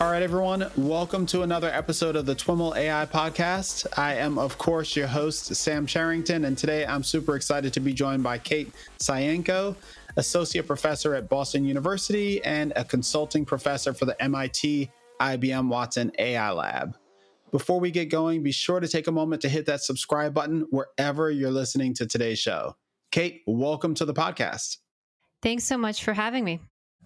All right, everyone, welcome to another episode of the TWIML AI podcast. I am, of course, your host, Sam Charrington, and today I'm super excited to be joined by Kate Saenko, Associate Professor at Boston University and a consulting professor for the MIT IBM Watson AI Lab. Before we get going, be sure to take a moment to hit that subscribe button wherever you're listening to today's show. Kate, welcome to the podcast. Thanks so much for having me.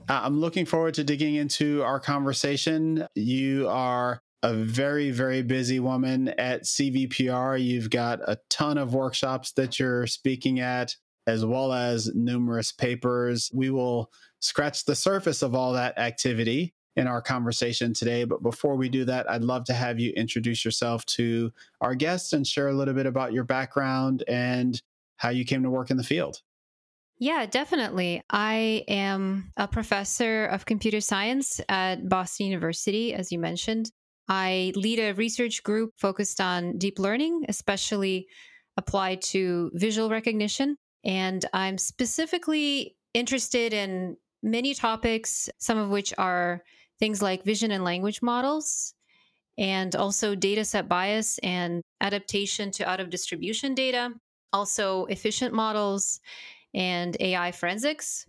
Uh, I'm looking forward to digging into our conversation. You are a very, very busy woman at CVPR. You've got a ton of workshops that you're speaking at, as well as numerous papers. We will scratch the surface of all that activity in our conversation today. But before we do that, I'd love to have you introduce yourself to our guests and share a little bit about your background and how you came to work in the field. Yeah, definitely. I am a professor of computer science at Boston University, as you mentioned. I lead a research group focused on deep learning, especially applied to visual recognition. And I'm specifically interested in many topics, some of which are things like vision and language models, and also data set bias and adaptation to out of distribution data, also efficient models and AI forensics.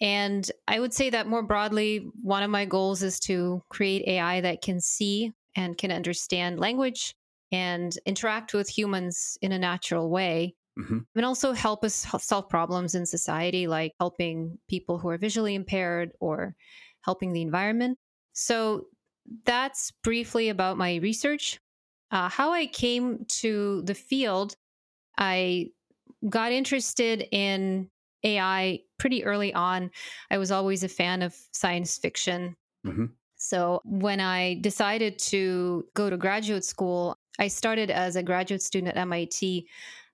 And I would say that more broadly, one of my goals is to create AI that can see and can understand language and interact with humans in a natural way. Mm-hmm. And also help us solve problems in society, like helping people who are visually impaired or helping the environment. So that's briefly about my research. Uh, how I came to the field, I got interested in AI pretty early on. I was always a fan of science fiction. Mm-hmm. So when I decided to go to graduate school, I started as a graduate student at MIT,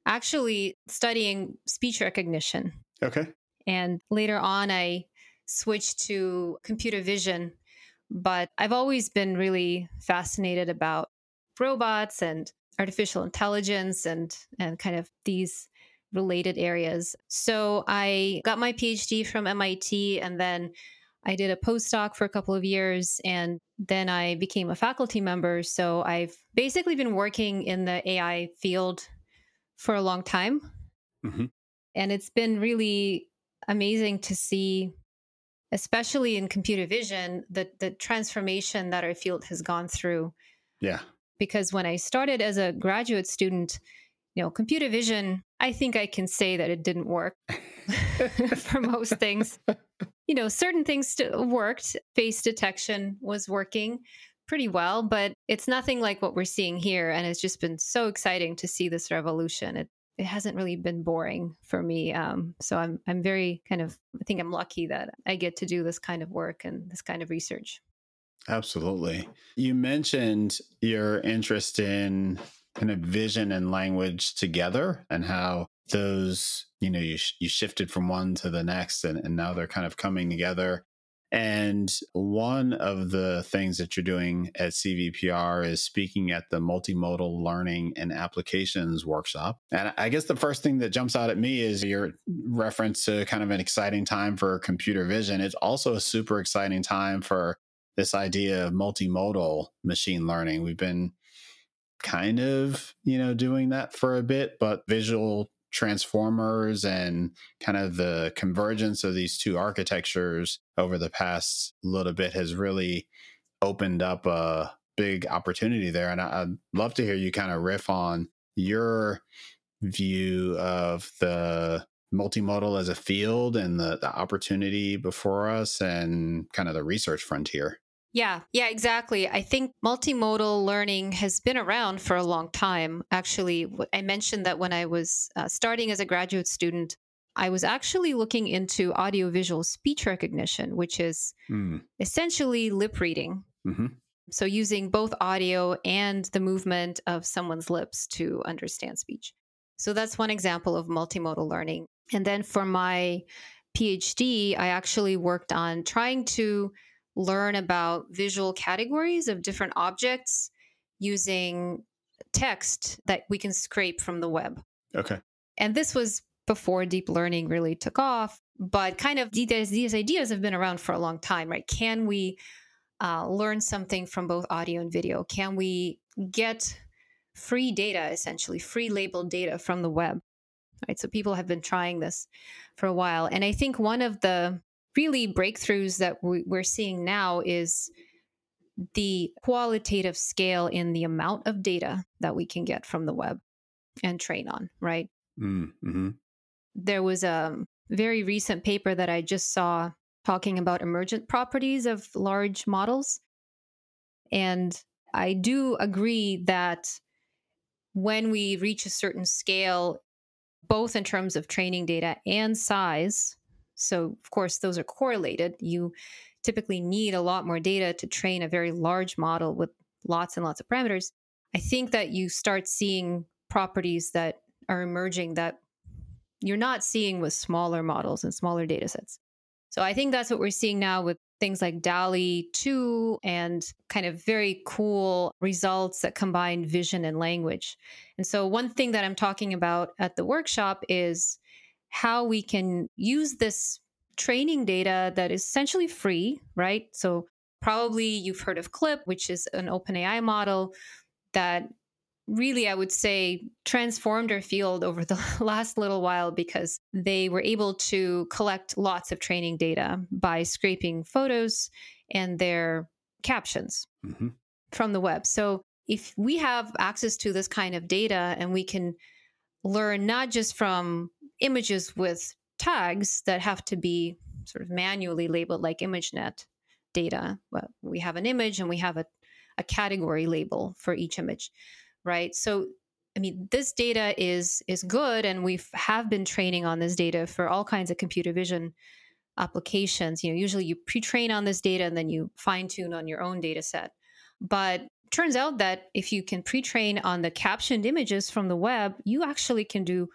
actually studying speech recognition. Okay. And later on, I switched to computer vision. But I've always been really fascinated about robots and artificial intelligence and and kind of these related areas. So I got my PhD from MIT and then I did a postdoc for a couple of years and then I became a faculty member. So I've basically been working in the AI field for a long time. Mm-hmm. And it's been really amazing to see, especially in computer vision, the, the transformation that our field has gone through. Yeah. Because when I started as a graduate student, you know, computer vision, I think I can say that it didn't work for most things. You know, certain things worked. Face detection was working pretty well, but it's nothing like what we're seeing here. And it's just been so exciting to see this revolution. It it hasn't really been boring for me. Um, so I'm I'm very kind of I think I'm lucky that I get to do this kind of work and this kind of research. Absolutely. You mentioned your interest in kind of vision and language together and how those you know you, sh- you shifted from one to the next and, and now they're kind of coming together and one of the things that you're doing at CVPR is speaking at the multimodal learning and applications workshop. And I guess the first thing that jumps out at me is your reference to kind of an exciting time for computer vision. It's also a super exciting time for this idea of multimodal machine learning. We've been kind of, you know, doing that for a bit, but visual transformers and kind of the convergence of these two architectures over the past little bit has really opened up a big opportunity there. And I'd love to hear you kind of riff on your view of the multimodal as a field and the, the opportunity before us and kind of the research frontier. Yeah, yeah, exactly. I think multimodal learning has been around for a long time. Actually, I mentioned that when I was uh, starting as a graduate student, I was actually looking into audiovisual speech recognition, which is mm. essentially lip reading. Mm-hmm. So, using both audio and the movement of someone's lips to understand speech. So, that's one example of multimodal learning. And then for my PhD, I actually worked on trying to learn about visual categories of different objects using text that we can scrape from the web. Okay. And this was before deep learning really took off, but kind of these, these ideas have been around for a long time, right? Can we uh, learn something from both audio and video? Can we get free data, essentially free labeled data from the web? Right. So people have been trying this for a while, and I think one of the really breakthroughs that we're seeing now is the qualitative scale in the amount of data that we can get from the web and train on, right? Mm-hmm. There was a very recent paper that I just saw talking about emergent properties of large models. And I do agree that when we reach a certain scale, both in terms of training data and size, so of course, those are correlated. You typically need a lot more data to train a very large model with lots and lots of parameters. I think that you start seeing properties that are emerging that you're not seeing with smaller models and smaller data sets. So I think that's what we're seeing now with things like DALL-E 2 and kind of very cool results that combine vision and language. And so one thing that I'm talking about at the workshop is how we can use this training data that is essentially free, right? So probably you've heard of Clip, which is an OpenAI model that really, I would say, transformed our field over the last little while because they were able to collect lots of training data by scraping photos and their captions mm-hmm. from the web. So if we have access to this kind of data and we can learn not just from images with tags that have to be sort of manually labeled like ImageNet data. Well, we have an image and we have a, a category label for each image right? So I mean, this data is is good, and we have been training on this data for all kinds of computer vision applications. You know, usually you pre-train on this data and then you fine tune on your own data set. But turns out that if you can pre-train on the captioned images from the web, you actually can do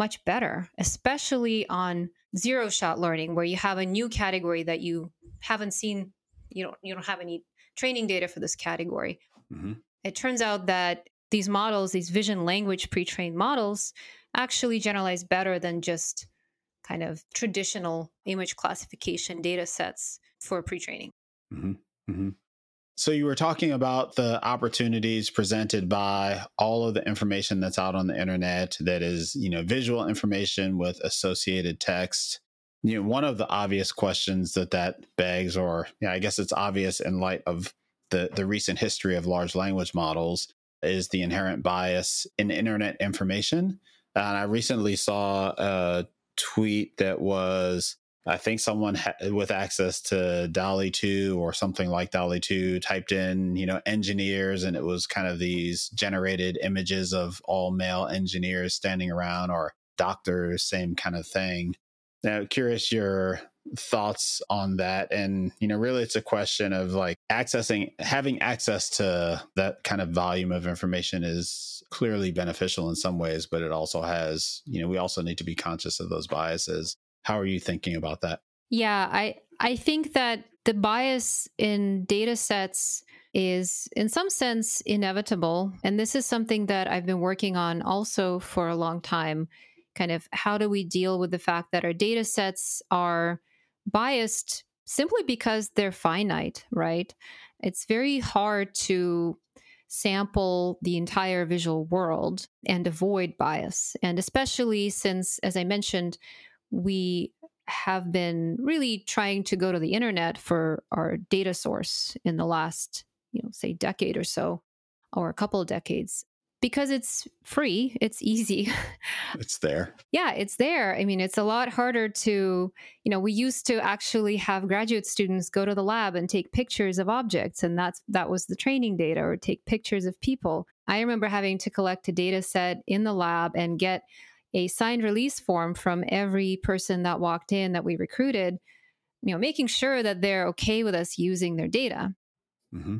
much better, especially on zero shot learning, where you have a new category that you haven't seen. You don't you don't have any training data for this category. Mm-hmm. It turns out that these models, these vision language pre trained models, actually generalize better than just kind of traditional image classification data sets for pre training. Mm-hmm. Mm-hmm. So you were talking about the opportunities presented by all of the information that's out on the internet that is, you know, visual information with associated text. You know, one of the obvious questions that that begs, or yeah, I guess it's obvious in light of the the recent history of large language models, is the inherent bias in internet information. And I recently saw a tweet that was, I think someone ha- with access to DALL-E 2 or something like DALL-E 2 typed in, you know, engineers, and it was kind of these generated images of all male engineers standing around or doctors, same kind of thing. Now, curious your thoughts on that and you know really it's a question of like accessing having access to that kind of volume of information is clearly beneficial in some ways but it also has you know we also need to be conscious of those biases how are you thinking about that yeah i i think that the bias in data sets is in some sense inevitable and this is something that i've been working on also for a long time kind of how do we deal with the fact that our data sets are biased simply because they're finite, right? It's very hard to sample the entire visual world and avoid bias. And especially since, as I mentioned, we have been really trying to go to the internet for our data source in the last, you know, say decade or so, or a couple of decades because it's free, it's easy. It's there. yeah, it's there. I mean, it's a lot harder to, you know, we used to actually have graduate students go to the lab and take pictures of objects and that's that was the training data or take pictures of people. I remember having to collect a data set in the lab and get a signed release form from every person that walked in that we recruited, you know, making sure that they're okay with us using their data. Mm-hmm.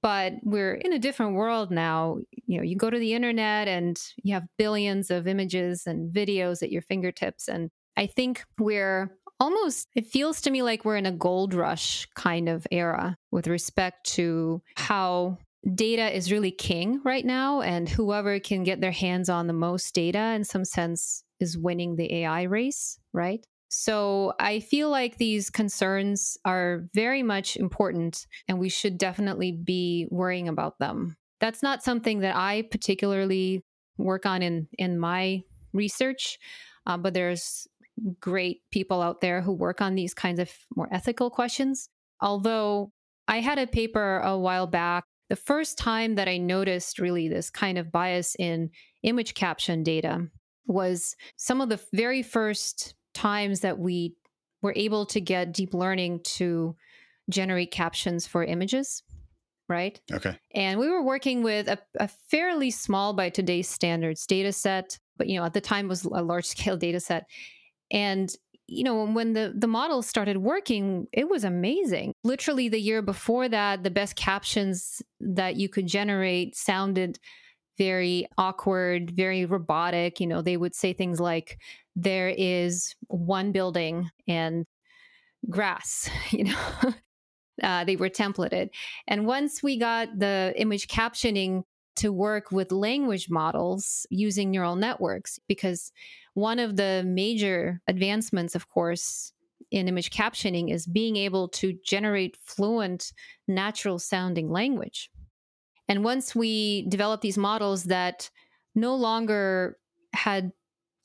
But we're in a different world now. You know you go to the internet and you have billions of images and videos at your fingertips. And i think we're almost it feels to me like we're in a gold rush kind of era with respect to how data is really king right now and whoever can get their hands on the most data in some sense is winning the ai race right So I feel like these concerns are very much important and we should definitely be worrying about them. That's not something that I particularly work on in in my research, uh, but there's great people out there who work on these kinds of more ethical questions. Although I had a paper a while back, the first time that I noticed really this kind of bias in image caption data was some of the very first times that we were able to get deep learning to generate captions for images right? Okay. And we were working with a, a fairly small by today's standards data set but you know at the time was a large scale data set. And you know when the the model started working it was amazing. Literally the year before that the best captions that you could generate sounded very awkward very robotic. You know they would say things like there is one building and grass you know? Uh, they were templated. And once we got the image captioning to work with language models using neural networks because one of the major advancements, of course, in image captioning is being able to generate fluent, natural sounding language. And once we developed these models that no longer had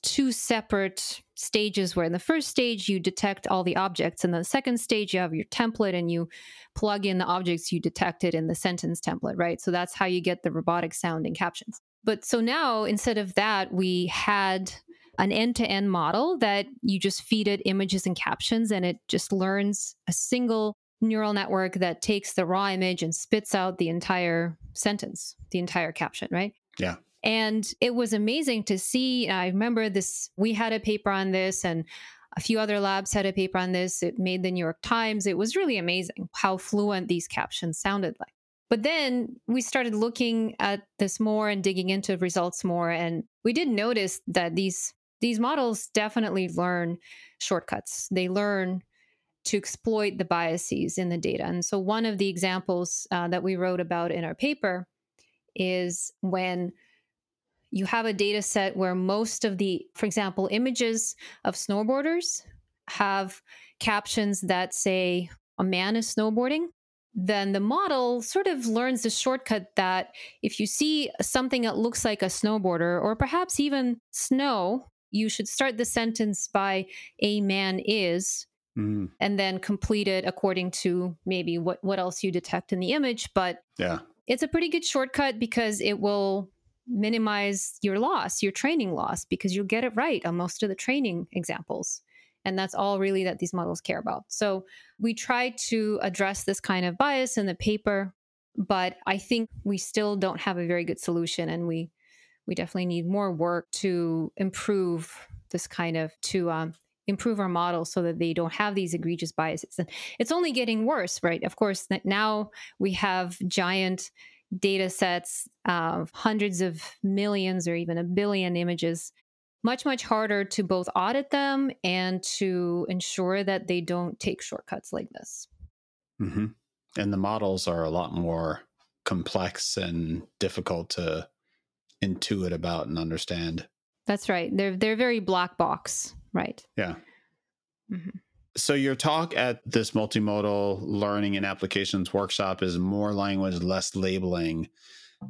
two separate stages where in the first stage you detect all the objects and the second stage you have your template and you plug in the objects you detected in the sentence template right so that's how you get the robotic sounding captions but so now instead of that we had an end-to-end model that you just feed it images and captions and it just learns a single neural network that takes the raw image and spits out the entire sentence the entire caption right yeah and it was amazing to see. I remember this, we had a paper on this, and a few other labs had a paper on this. It made the New York Times. It was really amazing how fluent these captions sounded like. But then we started looking at this more and digging into results more. And we did notice that these these models definitely learn shortcuts. They learn to exploit the biases in the data. And so one of the examples uh, that we wrote about in our paper is when you have a data set where most of the, for example, images of snowboarders have captions that say a man is snowboarding, then the model sort of learns the shortcut that if you see something that looks like a snowboarder or perhaps even snow, you should start the sentence by a man is mm. and then complete it according to maybe what, what else you detect in the image. But yeah. It's a pretty good shortcut because it will minimize your loss, your training loss, because you'll get it right on most of the training examples. And that's all really that these models care about. So we try to address this kind of bias in the paper, but I think we still don't have a very good solution. And we we definitely need more work to improve this kind of to um, improve our models so that they don't have these egregious biases. And it's only getting worse, right? Of course, now we have giant data sets of hundreds of millions or even a billion images much much harder to both audit them and to ensure that they don't take shortcuts like this mm-hmm. and the models are a lot more complex and difficult to intuit about and understand that's right they're they're very black box right yeah mm-hmm. So, your talk at this multimodal learning and applications workshop is more language, less labeling,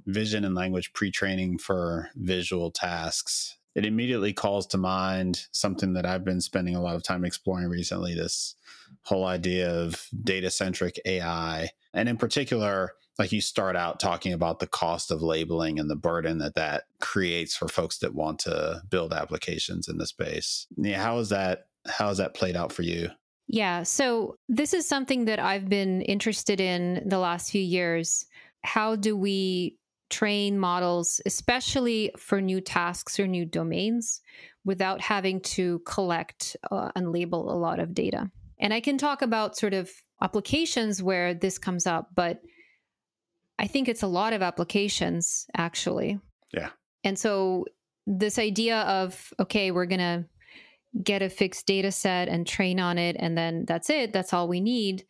vision and language pre training for visual tasks. It immediately calls to mind something that I've been spending a lot of time exploring recently this whole idea of data centric AI. And in particular, like you start out talking about the cost of labeling and the burden that that creates for folks that want to build applications in the space. Yeah, how is that how has that played out for you? Yeah, so this is something that I've been interested in the last few years. How do we train models, especially for new tasks or new domains, without having to collect uh, and label a lot of data? And I can talk about sort of applications where this comes up, but I think it's a lot of applications actually. Yeah. And so this idea of, okay, we're going to get a fixed data set and train on it and then that's it that's all we need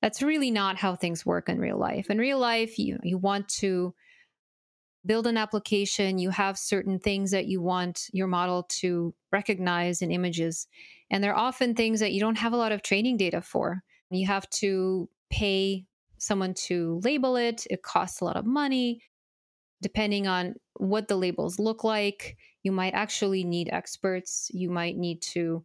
that's really not how things work in real life in real life you you want to build an application, you have certain things that you want your model to recognize in images. And they're often things that you don't have a lot of training data for. You have to pay someone to label it, it costs a lot of money. Depending on what the labels look like, you might actually need experts. You might need to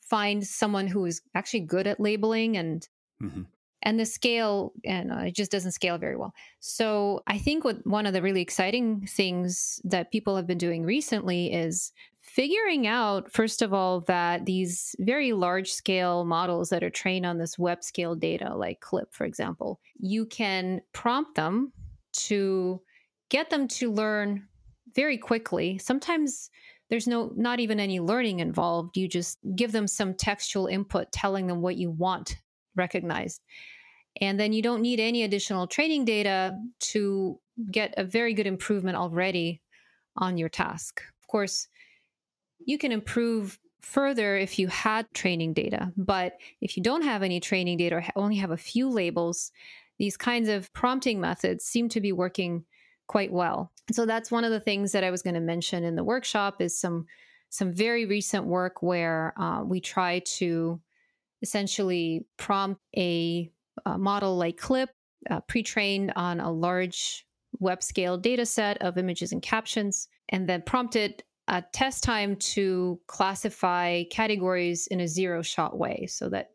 find someone who is actually good at labeling and mm-hmm and the scale and uh, it just doesn't scale very well so i think what one of the really exciting things that people have been doing recently is figuring out first of all that these very large scale models that are trained on this web scale data like clip for example you can prompt them to get them to learn very quickly. Sometimes there's no not even any learning involved. You just give them some textual input telling them what you want recognized. And then you don't need any additional training data to get a very good improvement already on your task. Of course, you can improve further if you had training data, but if you don't have any training data or only have a few labels, these kinds of prompting methods seem to be working quite well. So that's one of the things that I was going to mention in the workshop is some some very recent work where uh, we try to essentially prompt a a model like Clip, uh, pre trained on a large web scale data set of images and captions, and then prompted a test time to classify categories in a zero shot way so that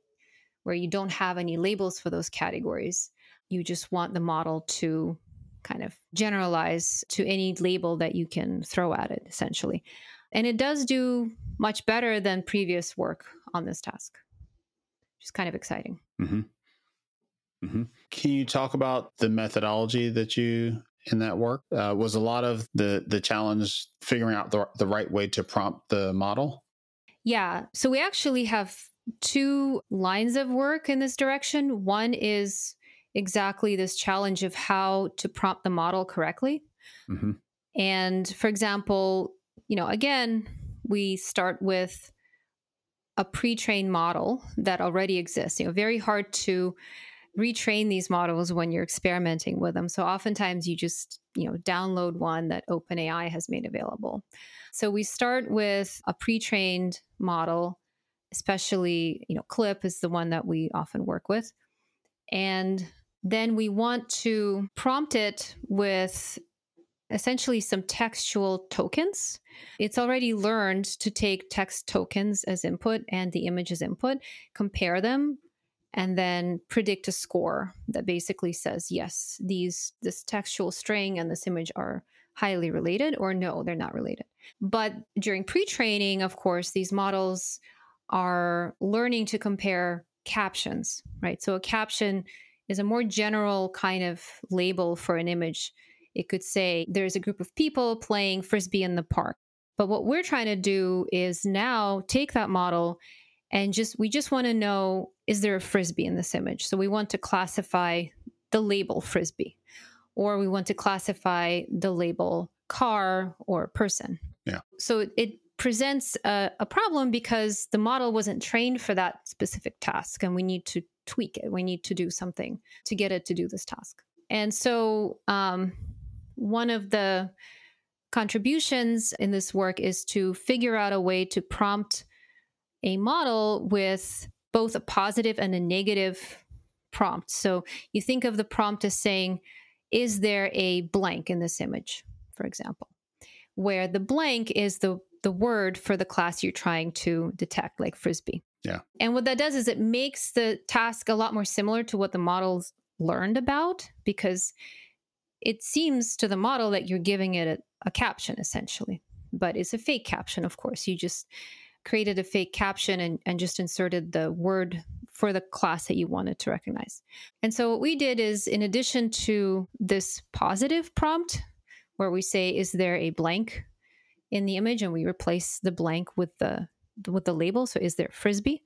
where you don't have any labels for those categories, you just want the model to kind of generalize to any label that you can throw at it, essentially. And it does do much better than previous work on this task, which is kind of exciting. Mm-hmm. Mm-hmm. Can you talk about the methodology that you in that work? Uh, was a lot of the the challenge figuring out the, the right way to prompt the model? Yeah. So we actually have two lines of work in this direction. One is exactly this challenge of how to prompt the model correctly. Mm-hmm. And for example, you know, again, we start with a pre-trained model that already exists. You know, very hard to retrain these models when you're experimenting with them. So oftentimes you just, you know, download one that OpenAI has made available. So we start with a pre-trained model, especially, you know, Clip is the one that we often work with. And then we want to prompt it with essentially some textual tokens. It's already learned to take text tokens as input and the image as input, compare them and then predict a score that basically says yes these this textual string and this image are highly related or no they're not related. But during pre-training of course these models are learning to compare captions right? So a caption is a more general kind of label for an image. It could say there's a group of people playing frisbee in the park. But what we're trying to do is now take that model and just we just want to know is there a frisbee in this image? So we want to classify the label frisbee or we want to classify the label car or person. Yeah. So it presents a, a problem because the model wasn't trained for that specific task and we need to tweak it. We need to do something to get it to do this task. And so um, one of the contributions in this work is to figure out a way to prompt a model with both a positive and a negative prompt. So you think of the prompt as saying, is there a blank in this image, for example, where the blank is the the word for the class you're trying to detect, like frisbee. Yeah. And what that does is it makes the task a lot more similar to what the models learned about because it seems to the model that you're giving it a, a caption essentially, but it's a fake caption, of course. You just created a fake caption and, and just inserted the word for the class that you wanted to recognize. And so what we did is in addition to this positive prompt where we say is there a blank in the image? and we replace the blank with the with the label so is there frisbee?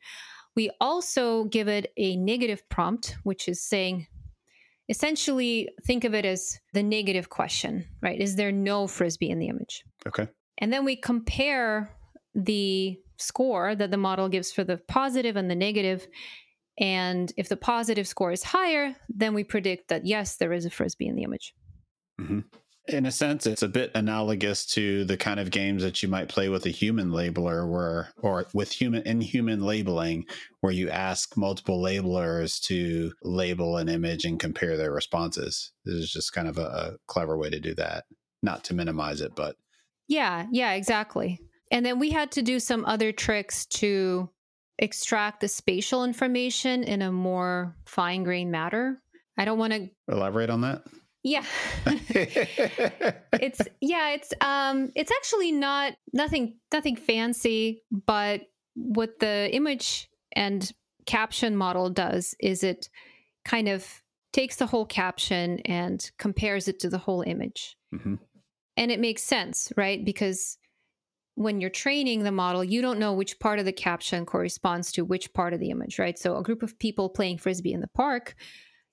We also give it a negative prompt which is saying essentially think of it as the negative question right? Is there no frisbee in the image? Okay. And then we compare the score that the model gives for the positive and the negative. And if the positive score is higher, then we predict that yes, there is a frisbee in the image. Mm-hmm. In a sense, it's a bit analogous to the kind of games that you might play with a human labeler where or with human inhuman labeling where you ask multiple labelers to label an image and compare their responses. This is just kind of a, a clever way to do that. Not to minimize it, but Yeah, yeah, exactly. And then we had to do some other tricks to extract the spatial information in a more fine grained matter. I don't want to elaborate on that. Yeah. it's yeah, it's um it's actually not nothing nothing fancy, but what the image and caption model does is it kind of takes the whole caption and compares it to the whole image. Mm-hmm. And it makes sense, right? Because when you're training the model, you don't know which part of the caption corresponds to which part of the image, right? So a group of people playing frisbee in the park,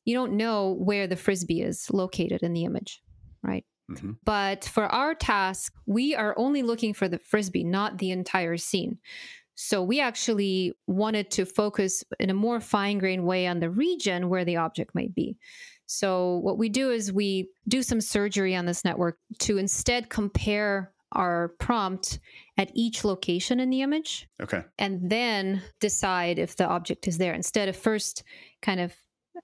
you don't know where the frisbee is located in the image, right? Mm-hmm. But for our task, we are only looking for the frisbee, not the entire scene. So we actually wanted to focus in a more fine grained way on the region where the object might be. So what we do is we do some surgery on this network to instead compare our prompt at each location in the image. Okay. And then decide if the object is there instead of first kind of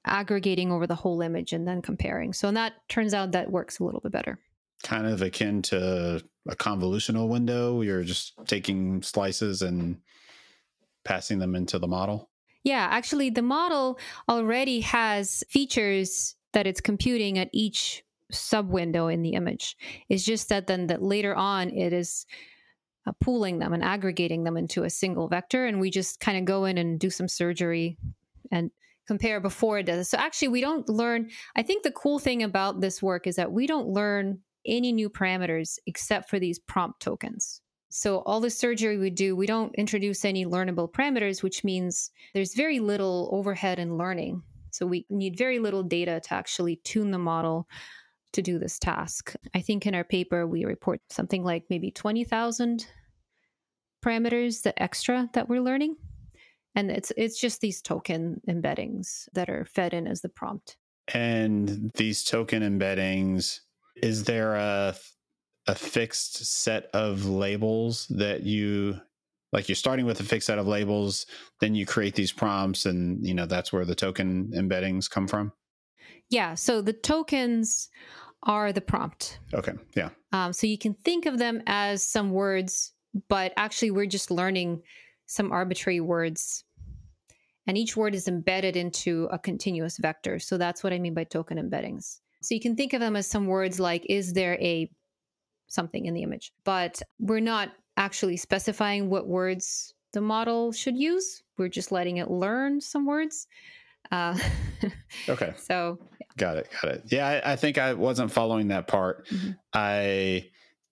aggregating over the whole image and then comparing. So and that turns out that works a little bit better. Kind of akin to a convolutional window. You're just taking slices and passing them into the model. Yeah, actually, the model already has features that it's computing at each sub window in the image. It's just that then that later on it is uh, pooling them and aggregating them into a single vector, and we just kind of go in and do some surgery and compare before it does. So actually, we don't learn. I think the cool thing about this work is that we don't learn any new parameters except for these prompt tokens. So all the surgery we do, we don't introduce any learnable parameters, which means there's very little overhead in learning. So we need very little data to actually tune the model to do this task. I think in our paper we report something like maybe 20,000 parameters the extra that we're learning. And it's it's just these token embeddings that are fed in as the prompt. And these token embeddings is there a a fixed set of labels that you like you're starting with a fixed set of labels then you create these prompts and you know that's where the token embeddings come from yeah. So the tokens are the prompt. Okay. Yeah. Um, so you can think of them as some words, but actually, we're just learning some arbitrary words. And each word is embedded into a continuous vector. So that's what I mean by token embeddings. So you can think of them as some words like, is there a something in the image? But we're not actually specifying what words the model should use. We're just letting it learn some words. Uh, okay. So. Got it. Got it. Yeah, I, I, think I wasn't following that part. Mm-hmm. I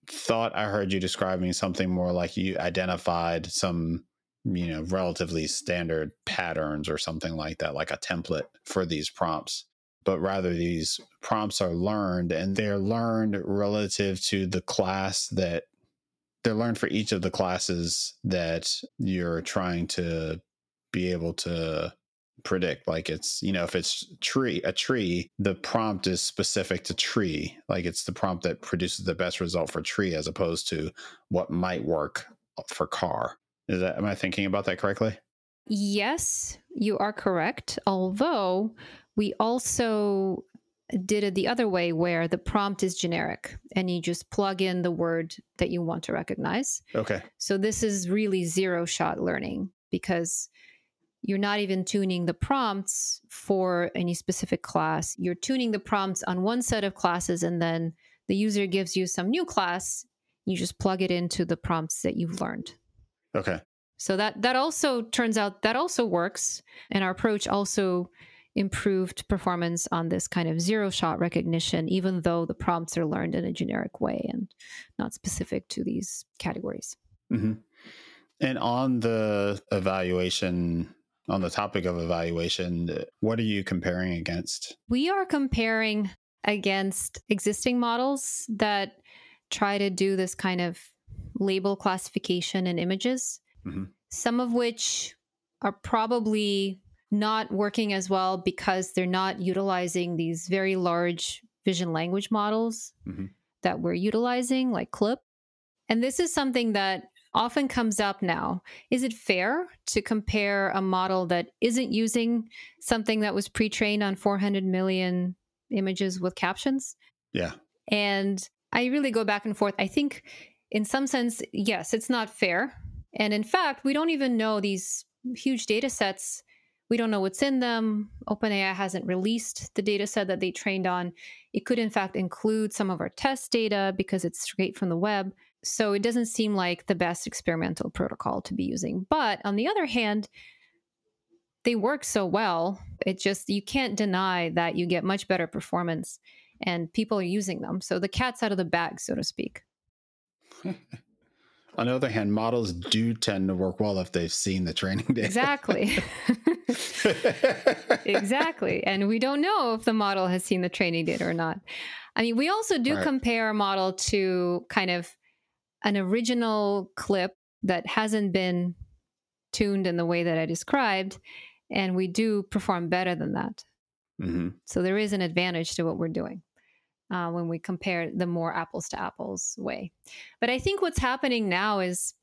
thought I heard you describing something more like you identified some, you know, relatively standard patterns or something like that, like a template for these prompts. But rather, these prompts are learned and they're learned relative to the class that they're learned for each of the classes that you're trying to be able to predict like it's you know if it's tree a tree the prompt is specific to tree like it's the prompt that produces the best result for tree as opposed to what might work for car. Is that am i thinking about that correctly? Yes you are correct although we also did it the other way where the prompt is generic and you just plug in the word that you want to recognize. Okay. So this is really zero shot learning because you're not even tuning the prompts for any specific class. You're tuning the prompts on one set of classes, and then the user gives you some new class. You just plug it into the prompts that you've learned. Okay. So that that also turns out that also works, and our approach also improved performance on this kind of zero shot recognition, even though the prompts are learned in a generic way and not specific to these categories. Mm-hmm. And on the evaluation on the topic of evaluation, what are you comparing against? We are comparing against existing models that try to do this kind of label classification in images, mm-hmm. some of which are probably not working as well because they're not utilizing these very large vision language models. Mm-hmm. that we're utilizing, like CLIP. And this is something that often comes up now. Is it fair to compare a model that isn't using something that was pre trained on 400 million images with captions? Yeah. And I really go back and forth. I think, in some sense, yes, it's not fair. And in fact, we don't even know these huge data sets. We don't know what's in them. OpenAI hasn't released the data set that they trained on. It could, in fact, include some of our test data because it's straight from the web. So it doesn't seem like the best experimental protocol to be using. But on the other hand, they work so well. It just, you can't deny that you get much better performance and people are using them. So the cat's out of the bag, so to speak. On the other hand, models do tend to work well if they've seen the training data. Exactly. exactly. And we don't know if the model has seen the training data or not. I mean, we also do right. compare a model to kind of an original clip that hasn't been tuned in the way that I described. And we do perform better than that. Mm-hmm. So there is an advantage to what we're doing uh, when we compare the more apples to apples way. But I think what's happening now is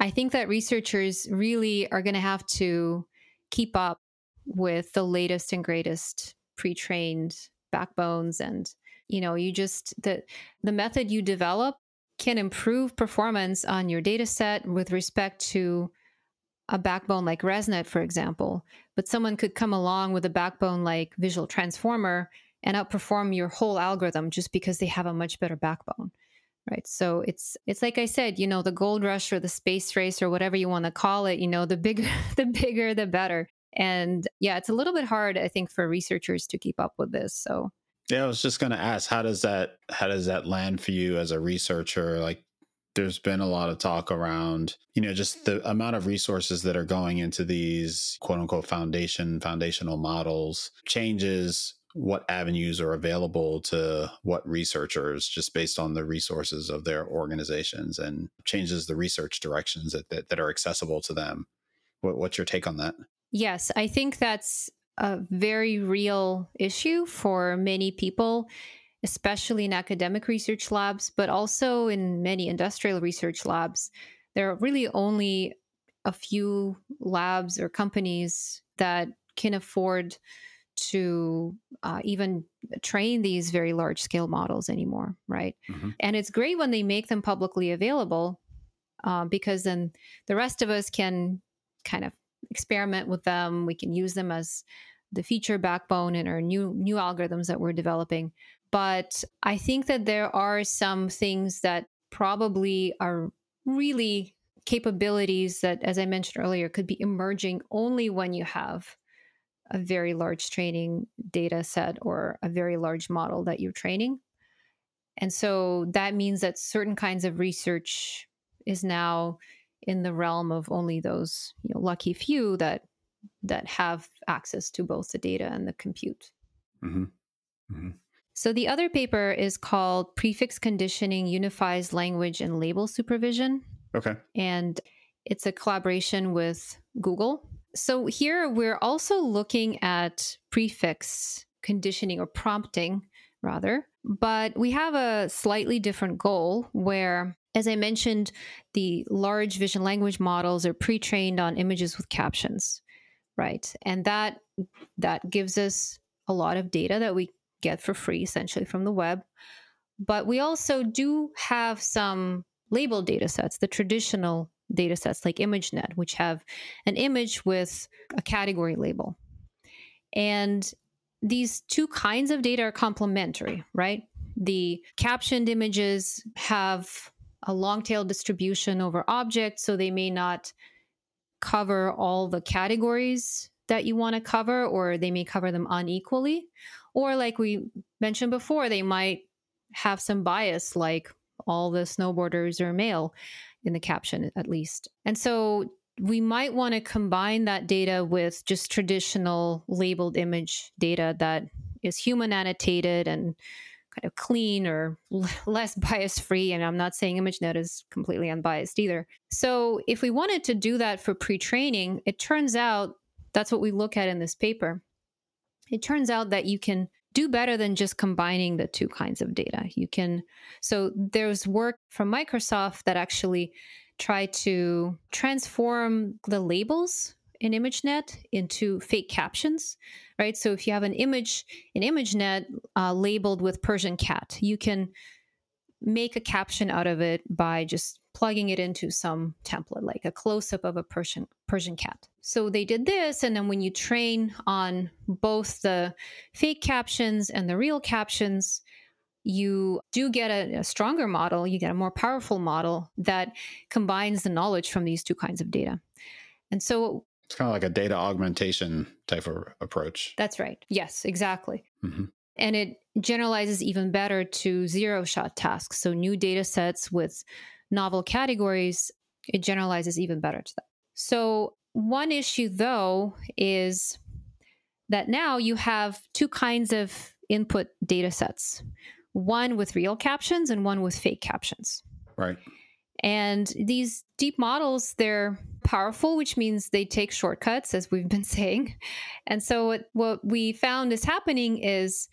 I think that researchers really are going to have to keep up with the latest and greatest pre-trained backbones and you know you just the the method you develop can improve performance on your data set with respect to a backbone like ResNet, for example, but someone could come along with a backbone like Visual Transformer and outperform your whole algorithm just because they have a much better backbone right? So it's it's like i said you know the gold rush or the space race or whatever you want to call it you know the bigger the bigger the better. And yeah it's a little bit hard i think for researchers to keep up with this so yeah i was just going to ask how does that how does that land for you as a researcher like there's been a lot of talk around you know just the amount of resources that are going into these quote unquote foundation foundational models changes what avenues are available to what researchers just based on the resources of their organizations and changes the research directions that, that, that are accessible to them. What, what's your take on that? Yes, I think that's a very real issue for many people, especially in academic research labs, but also in many industrial research labs. There are really only a few labs or companies that can afford to uh, even train these very large scale models anymore, right? Mm-hmm. And it's great when they make them publicly available uh, because then the rest of us can kind of experiment with them. We can use them as the feature backbone and our new new algorithms that we're developing. But I think that there are some things that probably are really capabilities that, as I mentioned earlier, could be emerging only when you have a very large training data set or a very large model that you're training. And so that means that certain kinds of research is now in the realm of only those you know, lucky few that that have access to both the data and the compute. Mm-hmm. Mm-hmm. So the other paper is called Prefix Conditioning Unifies Language and Label Supervision. Okay. And it's a collaboration with Google so here we're also looking at prefix conditioning or prompting, rather, but we have a slightly different goal where, as I mentioned, the large vision language models are pre trained on images with captions, right? And that that gives us a lot of data that we get for free essentially from the web. But we also do have some labeled data sets, the traditional data sets like ImageNet, which have an image with a category label. And these two kinds of data are complementary, right? The captioned images have a long tail distribution over objects, so they may not cover all the categories that you want to cover, or they may cover them unequally. Or, like we mentioned before, they might have some bias, like all the snowboarders are male in the caption at least. And so we might want to combine that data with just traditional labeled image data that is human annotated and kind of clean or less bias free. And I'm not saying ImageNet is completely unbiased either. So if we wanted to do that for pre training, it turns out that's what we look at in this paper. It turns out that you can do better than just combining the two kinds of data. You can, so there's work from Microsoft that actually try to transform the labels in ImageNet into fake captions, right? So if you have an image in ImageNet uh, labeled with Persian cat, you can make a caption out of it by just plugging it into some template, like a close up of a Persian Persian cat. So they did this, and then when you train on both the fake captions and the real captions, you do get a, a, stronger model, you get a more powerful model that combines the knowledge from these two kinds of data. And so it's kind of like a data augmentation type of approach. That's right. Yes, exactly. Mm-hmm. And it generalizes even better to zero shot tasks. So new data sets with novel categories, it generalizes even better to that. So one issue though is that now you have two kinds of input data sets one with real captions and one with fake captions. Right. And these deep models, they're powerful, which means they take shortcuts, as we've been saying. And so, what, what we found is happening is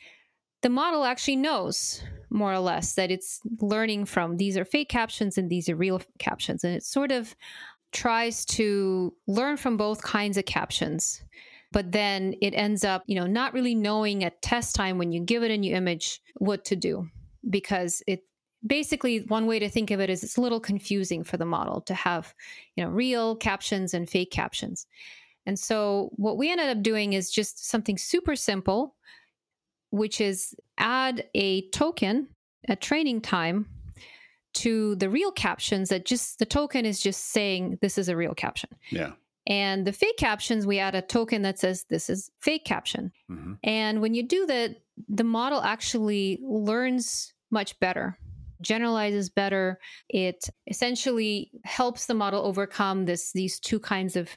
the model actually knows more or less that it's learning from these are fake captions and these are real captions. And it sort of tries to learn from both kinds of captions but then it ends up, you know, not really knowing at test time when you give it a new image what to do because it basically one way to think of it is it's a little confusing for the model to have, you know, real captions and fake captions. And so what we ended up doing is just something super simple, which is add a token at training time to the real captions that just the token is just saying this is a real caption. Yeah. And the fake captions, we add a token that says this is fake caption. Mm-hmm. And when you do that, the model actually learns much better, generalizes better. It essentially helps the model overcome this these two kinds of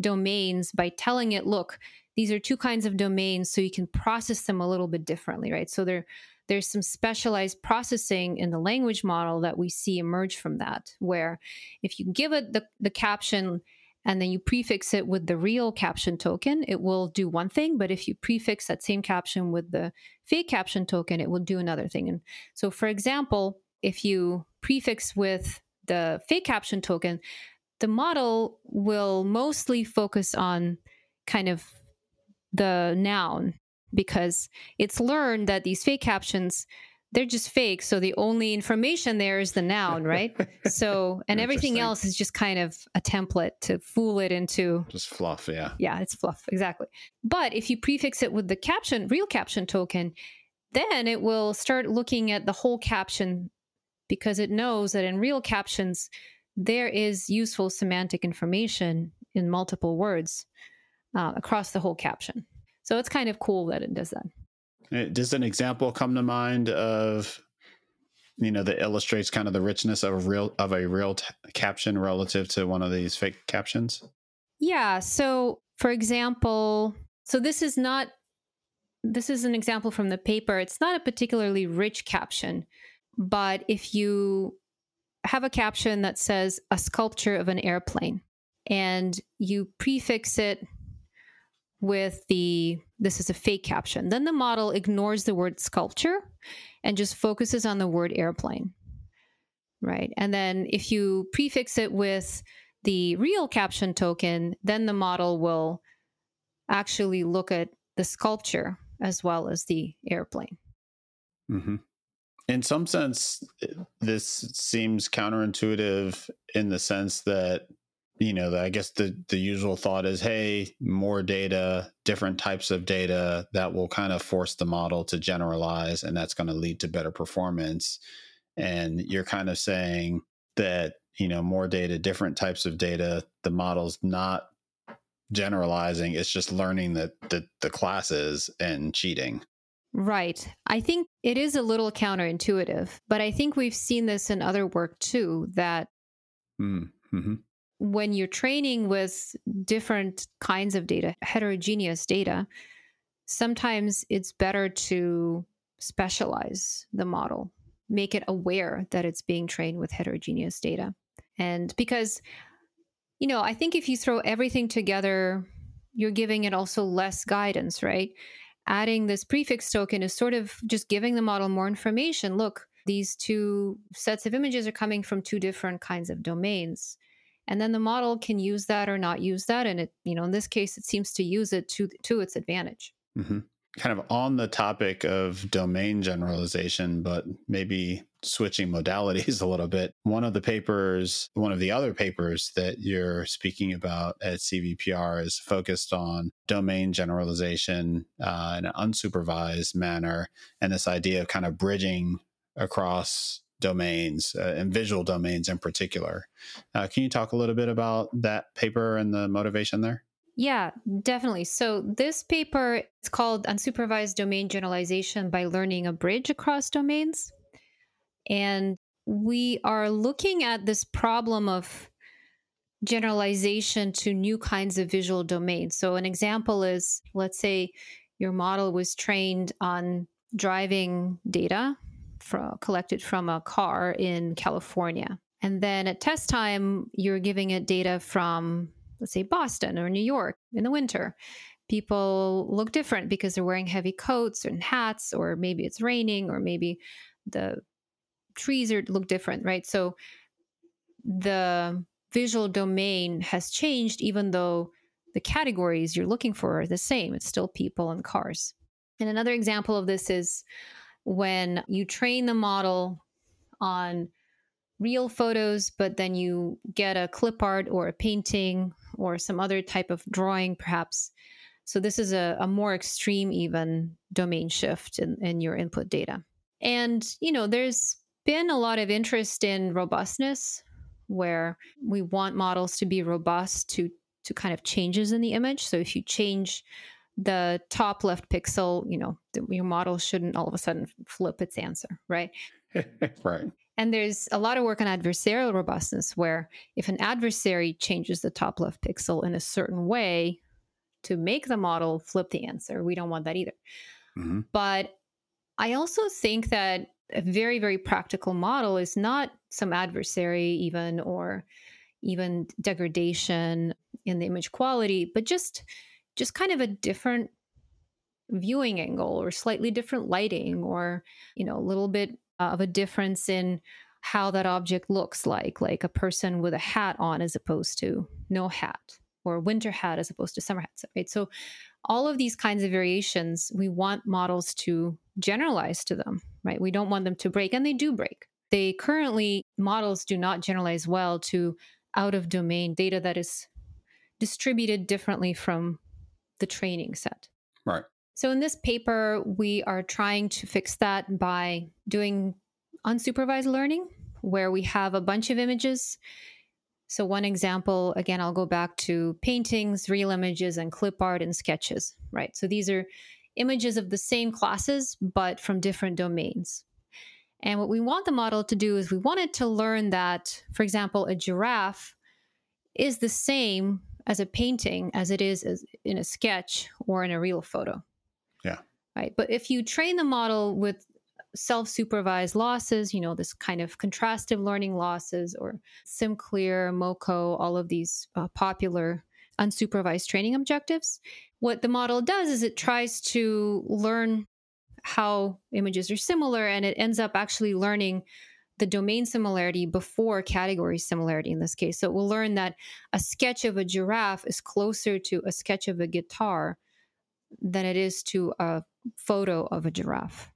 domains by telling it, look, these are two kinds of domains, so you can process them a little bit differently, right? So there there's some specialized processing in the language model that we see emerge from that, where if you give it the, the caption and then you prefix it with the real caption token, it will do one thing. But if you prefix that same caption with the fake caption token, it will do another thing. And so, for example, if you prefix with the fake caption token, the model will mostly focus on kind of the noun because it's learned that these fake captions they're just fake. So the only information there is the noun, right? so, and everything else is just kind of a template to fool it into just fluff. Yeah. Yeah, it's fluff. Exactly. But if you prefix it with the caption, real caption token, then it will start looking at the whole caption because it knows that in real captions, there is useful semantic information in multiple words uh, across the whole caption. So it's kind of cool that it does that. Uh, does an example come to mind of you know that illustrates kind of the richness of a real of a real t- caption relative to one of these fake captions? Yeah. So, for example, so this is not this is an example from the paper. It's not a particularly rich caption, but if you have a caption that says a sculpture of an airplane and you prefix it with the this is a fake caption. Then the model ignores the word sculpture and just focuses on the word airplane. Right. And then if you prefix it with the real caption token, then the model will actually look at the sculpture as well as the airplane. Mm-hmm. In some sense, this seems counterintuitive in the sense that you know, I guess the the usual thought is, hey, more data, different types of data that will kind of force the model to generalize, and that's going to lead to better performance. And you're kind of saying that you know more data, different types of data, the model's not generalizing; it's just learning that the the classes and cheating. Right. I think it is a little counterintuitive, but I think we've seen this in other work too. That. Mm, mm-hmm when you're training with different kinds of data, heterogeneous data, sometimes it's better to specialize the model, make it aware that it's being trained with heterogeneous data. And because, you know, I think if you throw everything together, you're giving it also less guidance, right? Adding this prefix token is sort of just giving the model more information. Look, these two sets of images are coming from two different kinds of domains. And then the model can use that or not use that. And it, you know, in this case, it seems to use it to to its advantage. Mm-hmm kind of on the topic of domain generalization, but maybe switching modalities a little bit. One of the papers, one of the other papers that you're speaking about at CVPR is focused on domain generalization uh, in an unsupervised manner and this idea of kind of bridging across domains uh, and visual domains in particular. Uh, can you talk a little bit about that paper and the motivation there? Yeah, definitely. So this paper is called Unsupervised Domain Generalization by Learning a Bridge Across Domains. And we are looking at this problem of generalization to new kinds of visual domains. So an example is let's say your model was trained on driving data collected from a car in California. And then at test time, you're giving it data from let's say Boston or New York in the winter, people look different because they're wearing heavy coats and hats, or maybe it's raining, or maybe the trees are look different, right? So the visual domain has changed, even though the categories you're looking for are the same. It's still people and cars. And another example of this is when you train the model on real photos, but then you get a clip art or a painting or some other type of drawing, perhaps. So this is a, a more extreme, even domain shift in, in your input data. And, you know, there's been a lot of interest in robustness where we want models to be robust to to kind of changes in the image. So if you change the top left pixel, you know, your model shouldn't all of a sudden flip its answer, right? right. And there's a lot of work on adversarial robustness where if an adversary changes the top left pixel in a certain way to make the model flip the answer, we don't want that either. Mm-hmm. But I also think that a very, very practical model is not some adversary, even or even degradation in the image quality, but just just kind of a different viewing angle or slightly different lighting or you know a little bit of a difference in how that object looks like, like a person with a hat on as opposed to no hat, or winter hat as opposed to summer hats, right? So, all of these kinds of variations, we want models to generalize to them, right? We don't want them to break, and they do break. They currently, models do not generalize well to out of domain data that is distributed differently from the training set. Right. So, in this paper, we are trying to fix that by doing unsupervised learning, where we have a bunch of images. So, one example, again, I'll go back to paintings, real images, and clip art and sketches, right? So, these are images of the same classes, but from different domains. And what we want the model to do is we want it to learn that, for example, a giraffe is the same as a painting as it is in a sketch or in a real photo. Yeah. Right. But if you train the model with self supervised losses, you know, this kind of contrastive learning losses or SimCLR, MoCo, all of these uh, popular unsupervised training objectives, what the model does is it tries to learn how images are similar and it ends up actually learning the domain similarity before category similarity in this case. So it will learn that a sketch of a giraffe is closer to a sketch of a guitar than it is to a photo of a giraffe,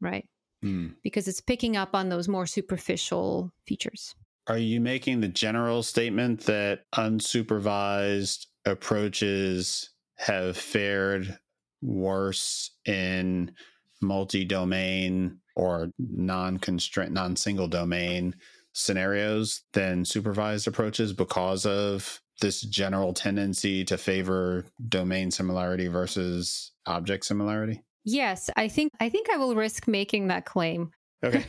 right? Mm. Because it's picking up on those more superficial features. Are you making the general statement that unsupervised approaches have fared worse in multi domain or non constraint, non single domain scenarios than supervised approaches because of this general tendency to favor domain similarity versus object similarity? Yes, I think I think I will risk making that claim. Okay.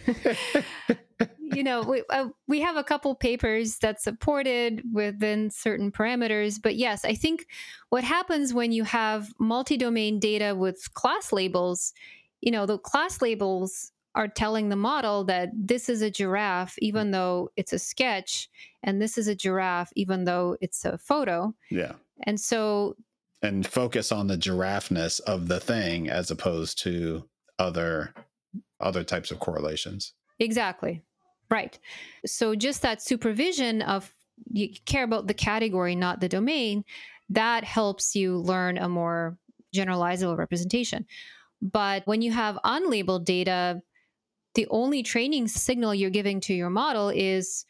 you know, we uh, we have a couple papers that supported within certain parameters, but yes, I think what happens when you have multi-domain data with class labels, you know, the class labels are telling the model that this is a giraffe, even though it's a sketch, and this is a giraffe, even though it's a photo. Yeah. And so and focus on the giraffeness of the thing as opposed to other other types of correlations. Exactly. Right. So just that supervision of you care about the category, not the domain, that helps you learn a more generalizable representation. But when you have unlabeled data, the only training signal you're giving to your model is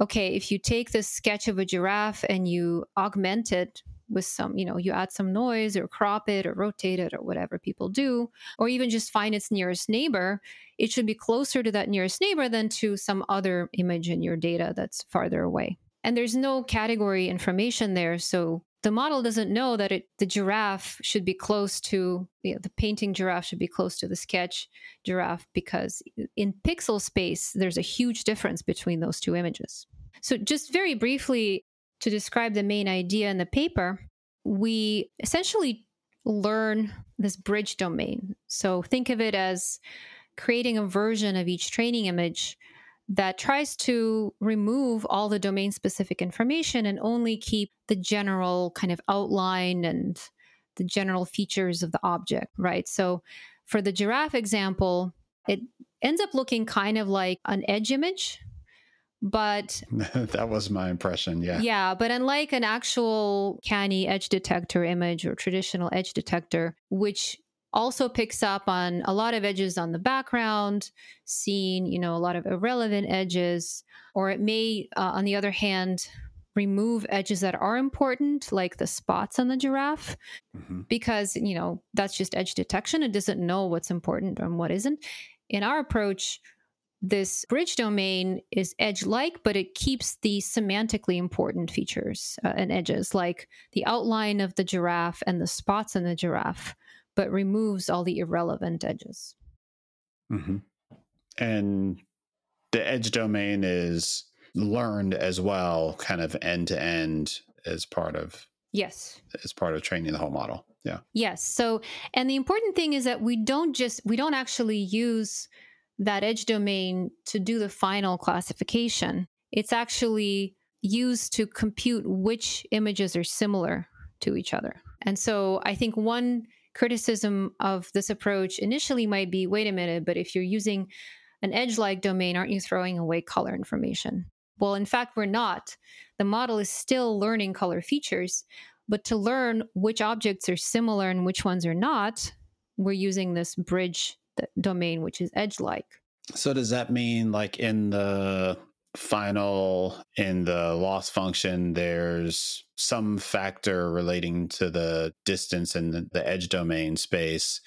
okay, if you take this sketch of a giraffe and you augment it with some, you know, you add some noise or crop it or rotate it or whatever people do, or even just find its nearest neighbor, it should be closer to that nearest neighbor than to some other image in your data that's farther away. And there's no category information there. So the model doesn't know that it the giraffe should be close to you know, the painting giraffe should be close to the sketch giraffe because in pixel space there's a huge difference between those two images. So just very briefly to describe the main idea in the paper, we essentially learn this bridge domain. So think of it as creating a version of each training image that tries to remove all the domain specific information and only keep the general kind of outline and the general features of the object, right? So for the giraffe example, it ends up looking kind of like an edge image, but that was my impression, yeah. Yeah, but unlike an actual canny edge detector image or traditional edge detector, which also picks up on a lot of edges on the background, seeing, you know, a lot of irrelevant edges, or it may, uh, on the other hand, remove edges that are important, like the spots on the giraffe, mm-hmm. because, you know, that's just edge detection. It doesn't know what's important and what isn't. In our approach, this bridge domain is edge like, but it keeps the semantically important features uh, and edges, like the outline of the giraffe and the spots in the giraffe but removes all the irrelevant edges. Mm-hmm. And the edge domain is learned as well, kind of end to end as part of yes as part of training the whole model yeah yes so and the important thing is that we don't just we don't actually use that edge domain to do the final classification it's actually used to compute which images are similar to each other and so i think one criticism of this approach initially might be wait a minute, but if you're using an edge like domain, aren't you throwing away color information? Well, in fact, we're not. The model is still learning color features, but to learn which objects are similar and which ones are not, we're using this bridge domain, which is edge like. So, does that mean like in the final in the loss function, there's some factor relating to the distance in the, the edge domain space,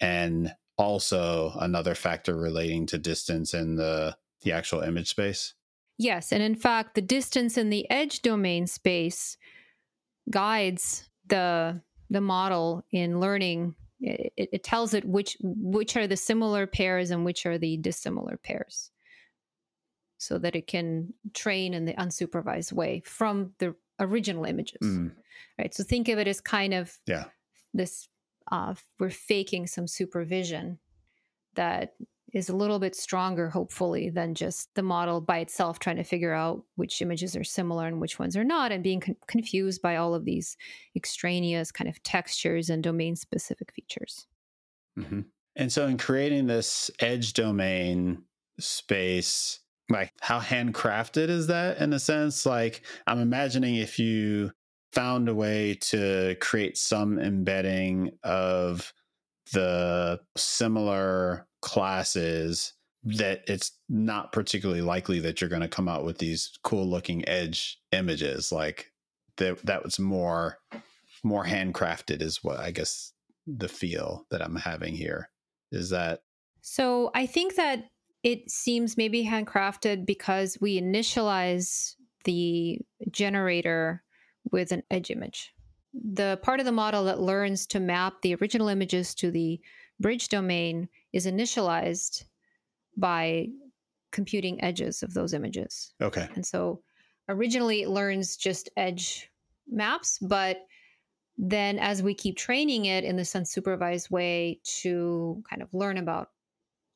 and also another factor relating to distance in the the actual image space. Yes, and in fact, the distance in the edge domain space guides the the model in learning. It, it tells it which which are the similar pairs and which are the dissimilar pairs so that it can train in the unsupervised way from the original images. Mm. Right. So think of it as kind of yeah. this uh, we're faking some supervision that is a little bit stronger, hopefully, than just the model by itself trying to figure out which images are similar and which ones are not, and being con- confused by all of these extraneous kind of textures and domain specific features. Mm-hmm. And so, in creating this edge domain space, like how handcrafted is that in a sense like i'm imagining if you found a way to create some embedding of the similar classes that it's not particularly likely that you're going to come out with these cool looking edge images like that that was more more handcrafted is what i guess the feel that i'm having here is that so i think that it seems maybe handcrafted because we initialize the generator with an edge image. The part of the model that learns to map the original images to the bridge domain is initialized by computing edges of those images. Okay. And so originally it learns just edge maps, but then as we keep training it in this unsupervised way to kind of learn about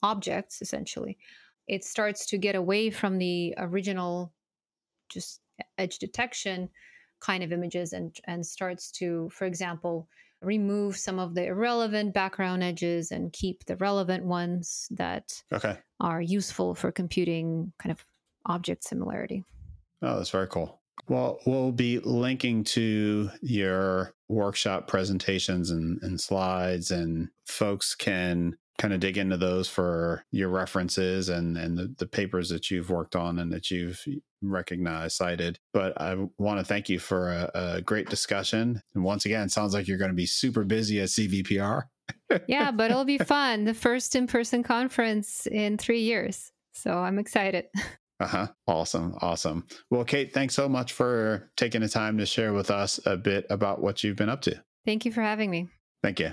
objects essentially it starts to get away from the original just edge detection kind of images and and starts to, for example, remove some of the irrelevant background edges and keep the relevant ones that okay. are useful for computing kind of object similarity. Oh, that's very cool. Well, we'll be linking to your workshop presentations and, and slides, and folks can kind of dig into those for your references and, and the, the papers that you've worked on and that you've recognized, cited. But I want to thank you for a, a great discussion. And once again, sounds like you're going to be super busy at CVPR. yeah, but it'll be fun. The first in person conference in three years. So I'm excited. Uh huh. Awesome. Awesome. Well, Kate, thanks so much for taking the time to share with us a bit about what you've been up to. Thank you for having me. Thank you.